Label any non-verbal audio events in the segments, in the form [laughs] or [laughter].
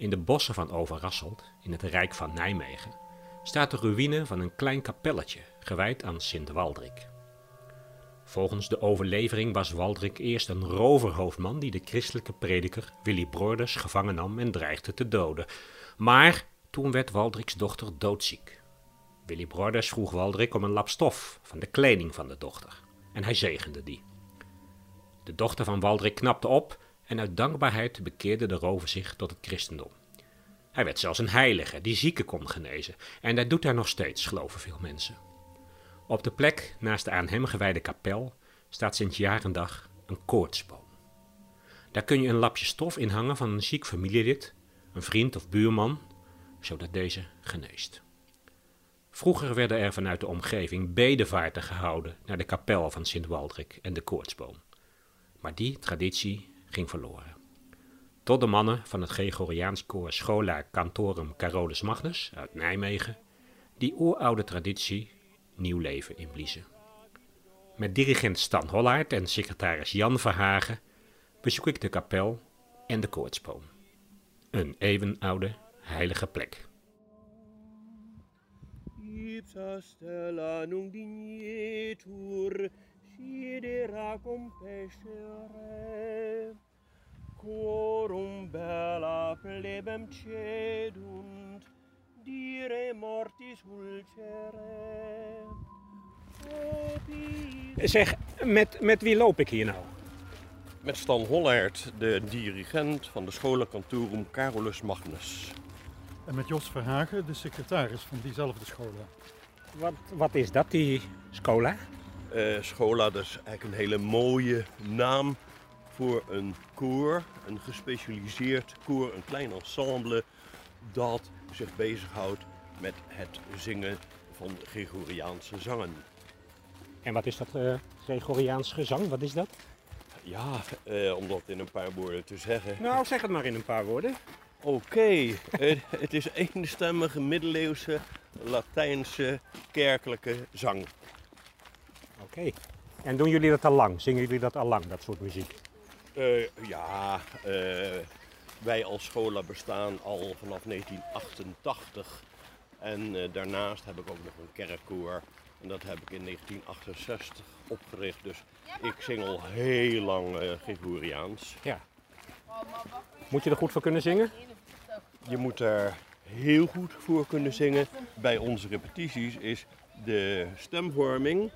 In de bossen van Overasselt, in het Rijk van Nijmegen, staat de ruïne van een klein kapelletje gewijd aan Sint Waldrik. Volgens de overlevering was Waldrik eerst een roverhoofdman die de christelijke prediker Willy Broders gevangen nam en dreigde te doden. Maar toen werd Waldriks dochter doodziek. Willy Broders vroeg Waldrik om een lap stof van de kleding van de dochter en hij zegende die. De dochter van Waldrik knapte op en uit dankbaarheid bekeerde de rover zich tot het christendom. Hij werd zelfs een heilige die zieken kon genezen en dat doet hij nog steeds, geloven veel mensen. Op de plek naast de aan hem gewijde kapel staat sinds jaar en dag een koortsboom. Daar kun je een lapje stof in hangen van een ziek familielid, een vriend of buurman, zodat deze geneest. Vroeger werden er vanuit de omgeving bedevaarten gehouden naar de kapel van Sint Waldrik en de koortsboom. Maar die traditie ging verloren. Tot de mannen van het Gregoriaans koor Schola Cantorum Carolus Magnus uit Nijmegen die oeroude traditie nieuw leven inbliezen. Met dirigent Stan Hollaert en secretaris Jan Verhagen bezoek ik de kapel en de koortsboom. Een eeuwenoude heilige plek. Sidera compescere, quorum bella plebem cedunt, dire mortis ulcere. Zeg, met, met wie loop ik hier nou? Met Stan Hollaert, de dirigent van de Scholenkantorum Carolus Magnus. En met Jos Verhagen, de secretaris van diezelfde schola. Wat, wat is dat, die schola? Uh, schola, dat is eigenlijk een hele mooie naam voor een koor. Een gespecialiseerd koor, een klein ensemble dat zich bezighoudt met het zingen van Gregoriaanse zangen. En wat is dat uh, Gregoriaans gezang? Wat is dat? Ja, uh, om dat in een paar woorden te zeggen. Nou, zeg het maar in een paar woorden. Oké, [laughs] het is eenstemmige middeleeuwse Latijnse kerkelijke zang. En doen jullie dat al lang? Zingen jullie dat al lang, dat soort muziek? Uh, ja, wij als schola bestaan al vanaf 1988. En daarnaast heb ik ook nog een kerkkoor en dat heb ik in 1968 opgericht. Dus ik zing al heel lang uh, Gregoriaans. Ja. Moet je er goed voor kunnen zingen? Je moet er heel goed voor kunnen zingen. Bij onze repetities is de stemvorming,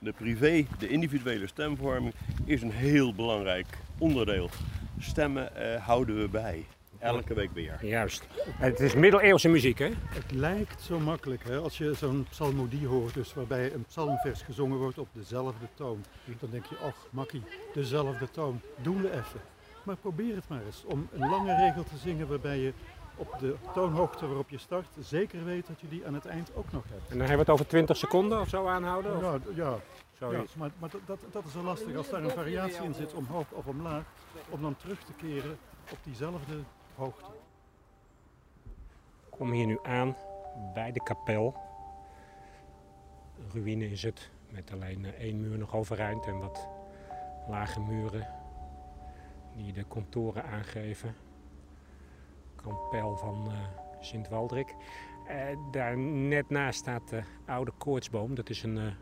de privé, de individuele stemvorming, is een heel belangrijk onderdeel. Stemmen uh, houden we bij. Elke week weer. Juist. Het is middeleeuwse muziek, hè? Het lijkt zo makkelijk, hè? Als je zo'n psalmodie hoort, dus waarbij een psalmvers gezongen wordt op dezelfde toon. Dan denk je, ach, makkie, dezelfde toon. Doen we even. Maar probeer het maar eens om een lange regel te zingen waarbij je op de toonhoogte waarop je start zeker weet dat je die aan het eind ook nog hebt. En dan hebben we het over 20 seconden of zo aanhouden? Of? Ja, ja. ja maar, maar dat, dat is zo lastig als daar een variatie in zit, omhoog of omlaag, om dan terug te keren op diezelfde hoogte. Ik kom hier nu aan bij de kapel. Een ruïne is het, met alleen eh, één muur nog overeind en wat lage muren die de contouren aangeven. Kapel van uh, Sint Waldrik. Uh, daar net naast staat de oude koortsboom. Dat is een uh,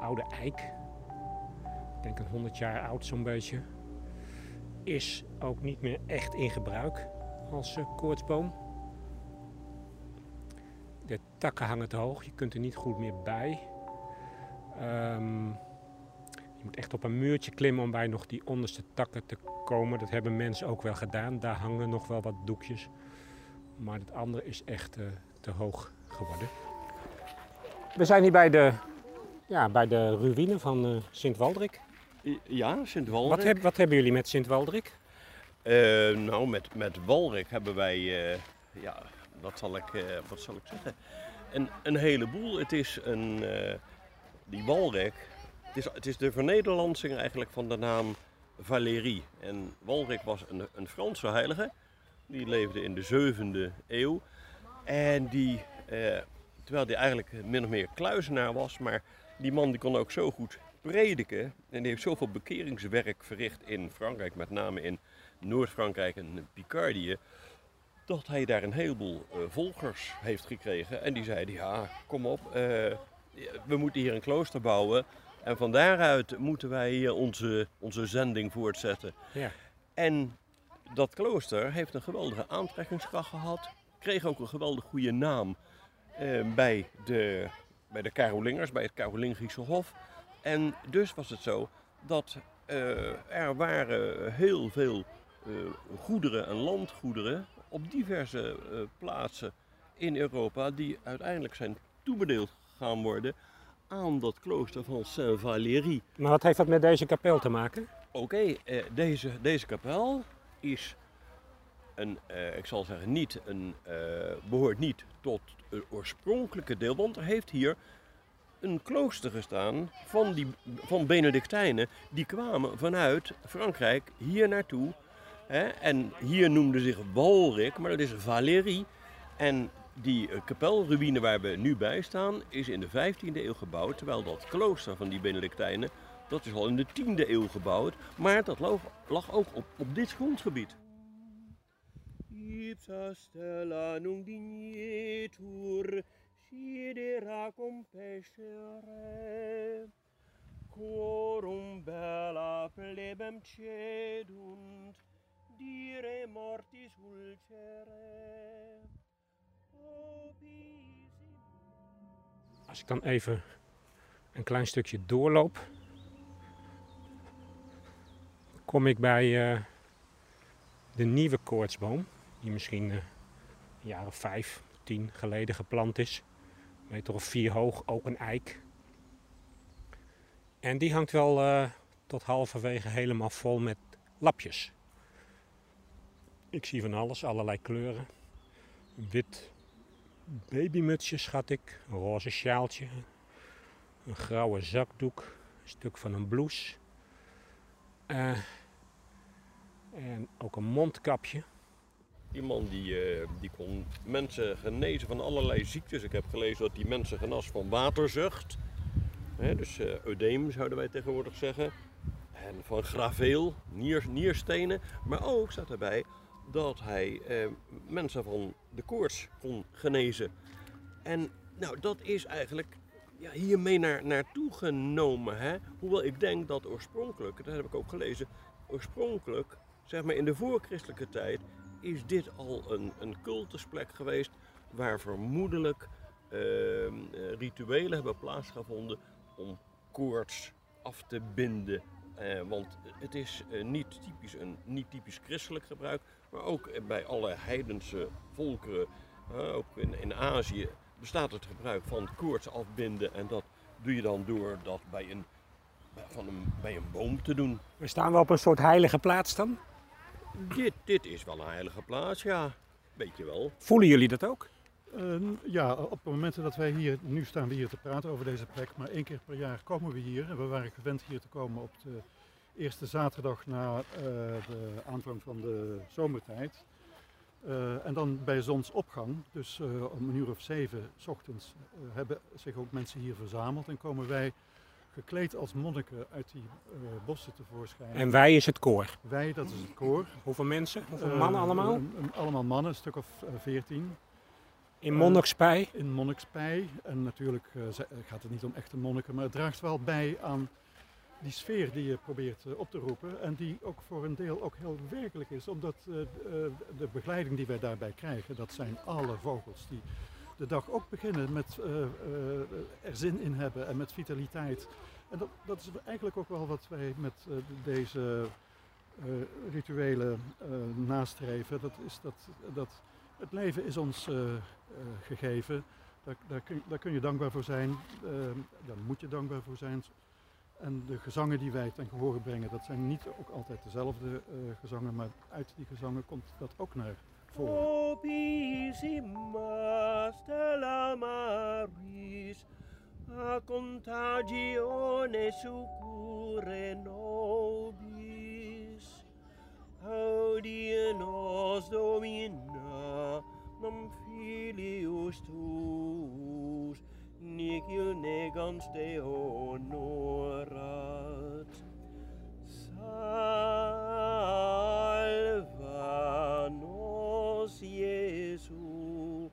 oude eik. Ik denk een 100 jaar oud zo'n beetje is ook niet meer echt in gebruik als koortsboom. De takken hangen te hoog, je kunt er niet goed meer bij. Um, je moet echt op een muurtje klimmen om bij nog die onderste takken te komen. Dat hebben mensen ook wel gedaan. Daar hangen nog wel wat doekjes. Maar het andere is echt uh, te hoog geworden. We zijn hier bij de, ja, bij de ruïne van uh, Sint Waldrik. Ja, Sint Walrik. Wat, heb, wat hebben jullie met Sint Waldrik? Uh, nou, met, met Walrik hebben wij, ja, wat zal ik, wat zal ik zeggen? Een, een heleboel. Het is een, die Walrik, het is, het is de vernederlandsing eigenlijk van de naam Valérie. En Walrik was een, een Franse heilige. Die leefde in de 7e eeuw. En die, terwijl hij eigenlijk min of meer kluizenaar was, maar die man die kon ook zo goed prediken. En die heeft zoveel bekeringswerk verricht in Frankrijk, met name in Noord-Frankrijk en Picardie. dat hij daar een heleboel eh, volgers heeft gekregen. En die zeiden, ja, kom op, eh, we moeten hier een klooster bouwen. En van daaruit moeten wij eh, onze, onze zending voortzetten. Ja. En dat klooster heeft een geweldige aantrekkingskracht gehad. Kreeg ook een geweldig goede naam eh, bij, de, bij de Carolingers, bij het Carolingische Hof. En dus was het zo dat eh, er waren heel veel eh, goederen en landgoederen op diverse eh, plaatsen in Europa die uiteindelijk zijn toebedeeld gaan worden aan dat klooster van Saint-Valéry. Maar wat heeft dat met deze kapel te maken? Oké, eh, deze, deze kapel is een, eh, ik zal zeggen, niet een, eh, behoort niet tot het oorspronkelijke deel, want er heeft hier een klooster gestaan van, die, van Benedictijnen. Die kwamen vanuit Frankrijk hier naartoe. Hè, en hier noemde zich Walrik, maar dat is Valérie. En die eh, kapelruïne waar we nu bij staan, is in de 15e eeuw gebouwd. Terwijl dat klooster van die Benedictijnen, dat is al in de 10e eeuw gebouwd. Maar dat lag, ook op, op dit grondgebied. Quorum bella plebem cedunt, dire mortis ulcere. Als ik dan even een klein stukje doorloop, kom ik bij eh, de nieuwe koortsboom, die misschien eh, een jaar vijf, tien geleden geplant is. Meter of vier hoog, ook een eik. En die hangt wel eh, tot halverwege helemaal vol met lapjes. Ik zie van alles, allerlei kleuren. Wit babymutsje, schat ik. Een roze sjaaltje. Een grauwe zakdoek. Een stuk van een blouse. Eh, en ook een mondkapje. Die man die, eh, die kon mensen genezen van allerlei ziektes. Ik heb gelezen dat die mensen genas van waterzucht. Dus eh eudeem zouden wij tegenwoordig zeggen. En van graveel, nier, nierstenen. Maar ook staat erbij dat hij eh, mensen van de koorts kon genezen. En nou, dat is eigenlijk ja, hiermee naar, naartoe genomen. Hè? Hoewel ik denk dat oorspronkelijk, dat heb ik ook gelezen, oorspronkelijk, zeg maar in de voorchristelijke tijd, is dit al een, een cultusplek geweest waar vermoedelijk ehm, eh, rituelen hebben plaatsgevonden om koorts af te binden. Eh, want het is eh, niet, typisch een, niet typisch christelijk gebruik, maar ook bij alle heidense volkeren, ook in, in Azië, bestaat het gebruik van koorts afbinden. En dat doe je dan door dat bij een, van een, bij een boom te doen. We staan wel op een soort heilige plaats dan. Dit, dit is wel een heilige plaats, ja. Weet je wel. Voelen jullie dat ook? Eh, ja, op het moment dat wij hier, nu staan we hier te praten over deze plek, maar één keer per jaar komen we hier. En we waren gewend hier te komen op de eerste zaterdag na eh, de aanvang van de zomertijd. Eh, en dan bij zonsopgang, dus eh, om een uur of zeven 's ochtends, hebben zich ook mensen hier verzameld en komen wij gekleed als monniken uit die bossen tevoorschijn. En wij is het koor. wij, dat is het koor. Hoeveel mensen? Hoeveel mannen allemaal? allemaal mannen, een stuk of veertien. In Monnikspij. in monnikspij. En natuurlijk gaat het niet om echte monniken, maar het draagt wel bij aan die sfeer die je probeert eh, op te roepen. En die ook voor een deel ook heel werkelijk is, omdat eh, eh, de begeleiding die wij daarbij krijgen, dat zijn alle vogels die de dag ook beginnen met er zin in hebben en met vitaliteit. En dat, dat is eigenlijk ook wel wat wij met deze rituelen nastreven. Dat is dat, dat het leven is ons gegeven. Daar, daar, kun, daar kun je dankbaar voor zijn. Daar moet je dankbaar voor zijn. En de gezangen die wij ten gehore brengen, dat zijn niet ook altijd dezelfde eh, gezangen, maar uit die gezangen komt dat ook naar voren. Stella maris, a contagione succurre nobis. Audie nos domina, nam filius negans te honorat salva nos Jesu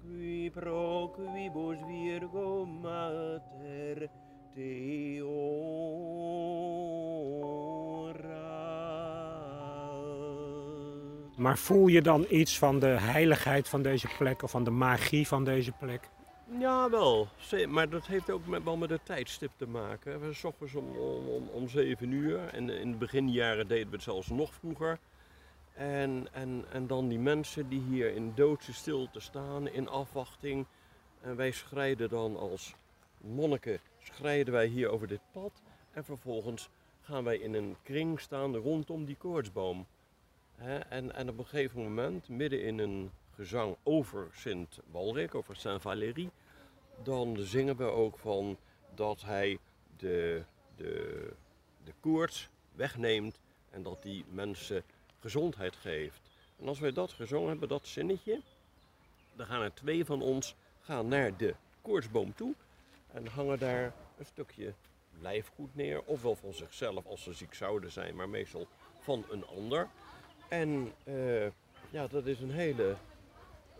qui pro quibus virgo mater te Maar voel je dan iets van de heiligheid van deze plek of van de magie van deze plek? Ja, wel. Maar dat heeft ook met, wel met het tijdstip te maken. We ochtends om, om, om, om 7 uur. En in de beginjaren deden we het zelfs nog vroeger. En, en, en dan die mensen die hier in doodse stilte staan, in afwachting. En wij schrijden dan als monniken, schrijden wij hier over dit pad. En vervolgens gaan wij in een kring staan rondom die koortsboom. En, en op een gegeven moment, midden in een gezang over Sint Walrik, over Saint Valéry, dan zingen we ook van dat hij de, de, de koorts wegneemt en dat die mensen gezondheid geeft. En als wij dat gezongen hebben, dat zinnetje, dan gaan er twee van ons gaan naar de koortsboom toe en hangen daar een stukje lijfgoed neer, ofwel van zichzelf als ze ziek zouden zijn, maar meestal van een ander. En eh, ja, dat is een hele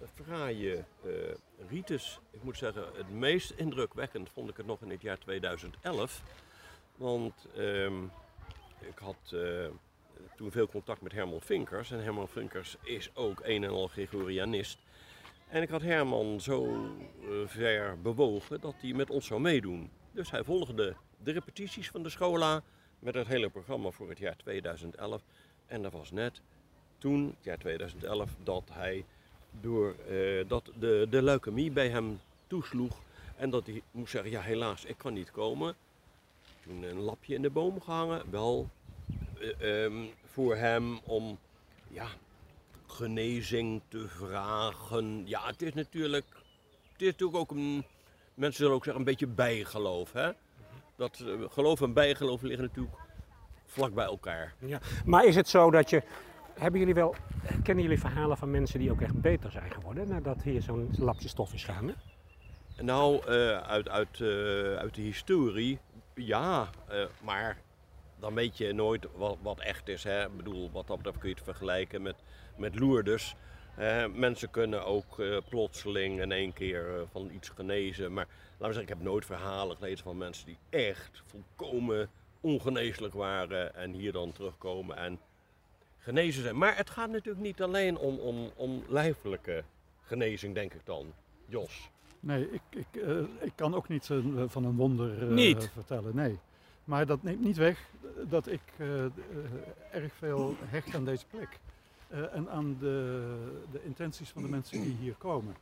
fraaie eh, ritus. Ik moet zeggen, het meest indrukwekkend vond ik het nog in het jaar 2011. Want ehm, ik had eh, toen veel contact met Herman Vinkers. En Herman Vinkers is ook een en al Gregorianist. En ik had Herman zo eh, ver bewogen dat hij met ons zou meedoen. Dus hij volgde de repetities van de schola met het hele programma voor het jaar 2011. En dat was net toen, het jaar 2011, dat hij door eh, dat de, de leukemie bij hem toesloeg. En dat hij moest zeggen, ja helaas, ik kan niet komen. Toen een lapje in de boom gehangen, wel eh, ehm, voor hem om ja, genezing te vragen. Ja, het is natuurlijk, het is natuurlijk ook een, mensen zullen ook zeggen, een beetje bijgeloof. Hè? Dat eh, geloof en bijgeloof liggen natuurlijk vlak bij elkaar. Ja. Maar is het zo dat je. Hebben jullie wel. Kennen jullie verhalen van mensen die ook echt beter zijn geworden nadat hier zo'n lapje stof is gaan? Nou, eh, uit, uit, eh, uit de historie, ja, eh, maar dan weet je nooit wat, wat echt is. Hè? Ik bedoel, wat dat betreft kun je het vergelijken met, met Lourdes. Eh, mensen kunnen ook plotseling in één keer van iets genezen. Maar laten we zeggen, ik heb nooit verhalen gelezen van mensen die echt volkomen ongeneeslijk waren en hier dan terugkomen en genezen zijn. Maar het gaat natuurlijk niet alleen om, om, om lijfelijke genezing, denk ik dan. Jos. Nee, ik, ik, eh, ik kan ook niet eh, van een wonder eh, Niet? vertellen. Nee. Maar dat neemt niet weg dat ik eh, eh, erg veel hecht aan deze plek. Eh, en aan de, de intenties van de mensen die hier komen.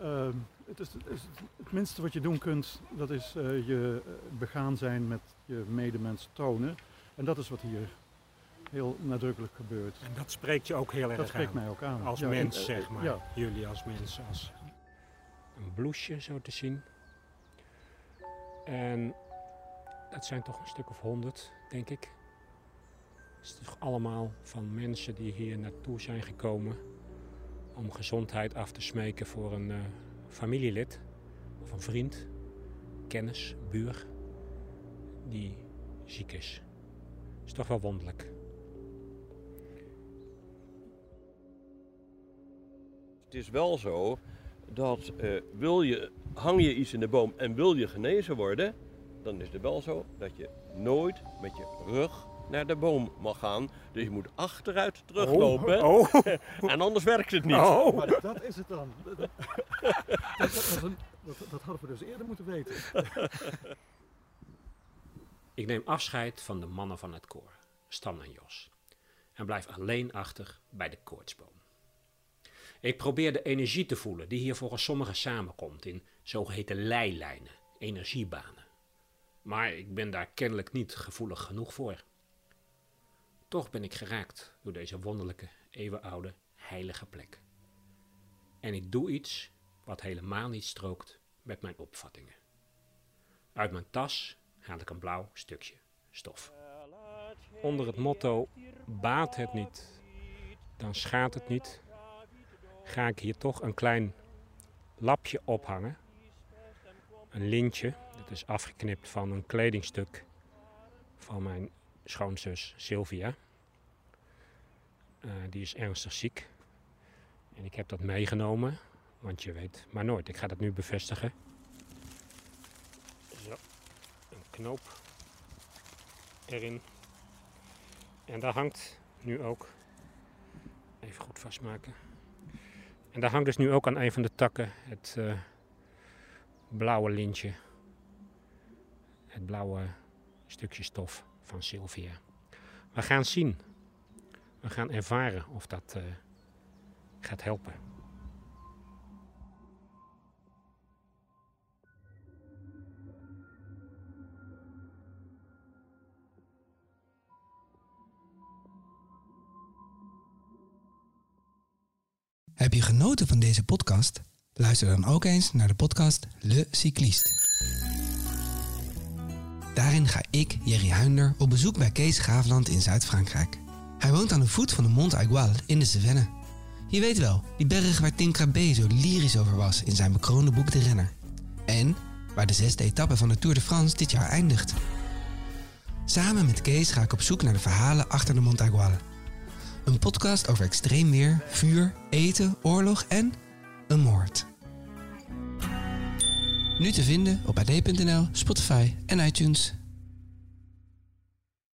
Ehm, het, is, het, is het minste wat je doen kunt, dat is eh, je eh, begaan zijn met je medemens tonen. En dat is wat hier heel nadrukkelijk gebeurt. En dat spreekt je ook heel erg Dat spreekt aan. mij ook aan. Als Ja, mens, en, zeg maar. Ja, Jullie als mens. Als een bloesje zo te zien. En dat zijn toch een stuk of honderd, denk ik. Het is toch allemaal van mensen die hier naartoe zijn gekomen om gezondheid af te smeken voor een eh, familielid of een vriend, kennis, buur die ziek is. is toch wel wonderlijk. Het is wel zo dat eh, wil je, hang je iets in de boom en wil je genezen worden, dan is het wel zo dat je nooit met je rug naar de boom mag gaan. Dus je moet achteruit teruglopen Oh, oh, [laughs] en anders werkt het niet. oh. Maar dat is het dan. Dat, dat, dat, was een- dat- dat hadden we dus eerder moeten weten. [laughs] Ik neem afscheid van de mannen van het koor, Stan en Jos, en blijf alleen achter bij de koortsboom. Ik probeer de energie te voelen die hier volgens sommigen samenkomt in zogeheten leilijnen, energiebanen. Maar ik ben daar kennelijk niet gevoelig genoeg voor. Toch ben ik geraakt door deze wonderlijke, eeuwenoude, heilige plek. En ik doe iets wat helemaal niet strookt met mijn opvattingen. Uit mijn tas haal ik een blauw stukje stof. Onder het motto baat het niet, dan schaadt het niet, ga ik hier toch een klein lapje ophangen. Een lintje, dat is afgeknipt van een kledingstuk van mijn schoonzus Sylvia. Eh, die is ernstig ziek. En ik heb dat meegenomen, Want je weet maar nooit. Ik ga dat nu bevestigen. Zo, een knoop erin. En daar hangt nu ook, even goed vastmaken. En daar hangt dus nu ook aan een van de takken het uh, blauwe lintje. Het blauwe stukje stof van Sylvia. We gaan zien. We gaan ervaren of dat uh, gaat helpen. Heb je genoten van deze podcast? Luister dan ook eens naar de podcast Le Cycliste. Daarin ga ik, Jerry Huinder, op bezoek bij Kees Graafland in Zuid-Frankrijk. Hij woont aan de voet van de Mont Aigual in de Cevennes. Je weet wel, die berg waar Tim Crabbe zo lyrisch over was in zijn bekroonde boek De Renner. En waar de zesde etappe van de Tour de France dit jaar eindigt. Samen met Kees ga ik op zoek naar de verhalen achter de Mont Aigual. Een podcast over extreem weer, vuur, eten, oorlog en een moord. Nu te vinden op ad.nl, Spotify en iTunes.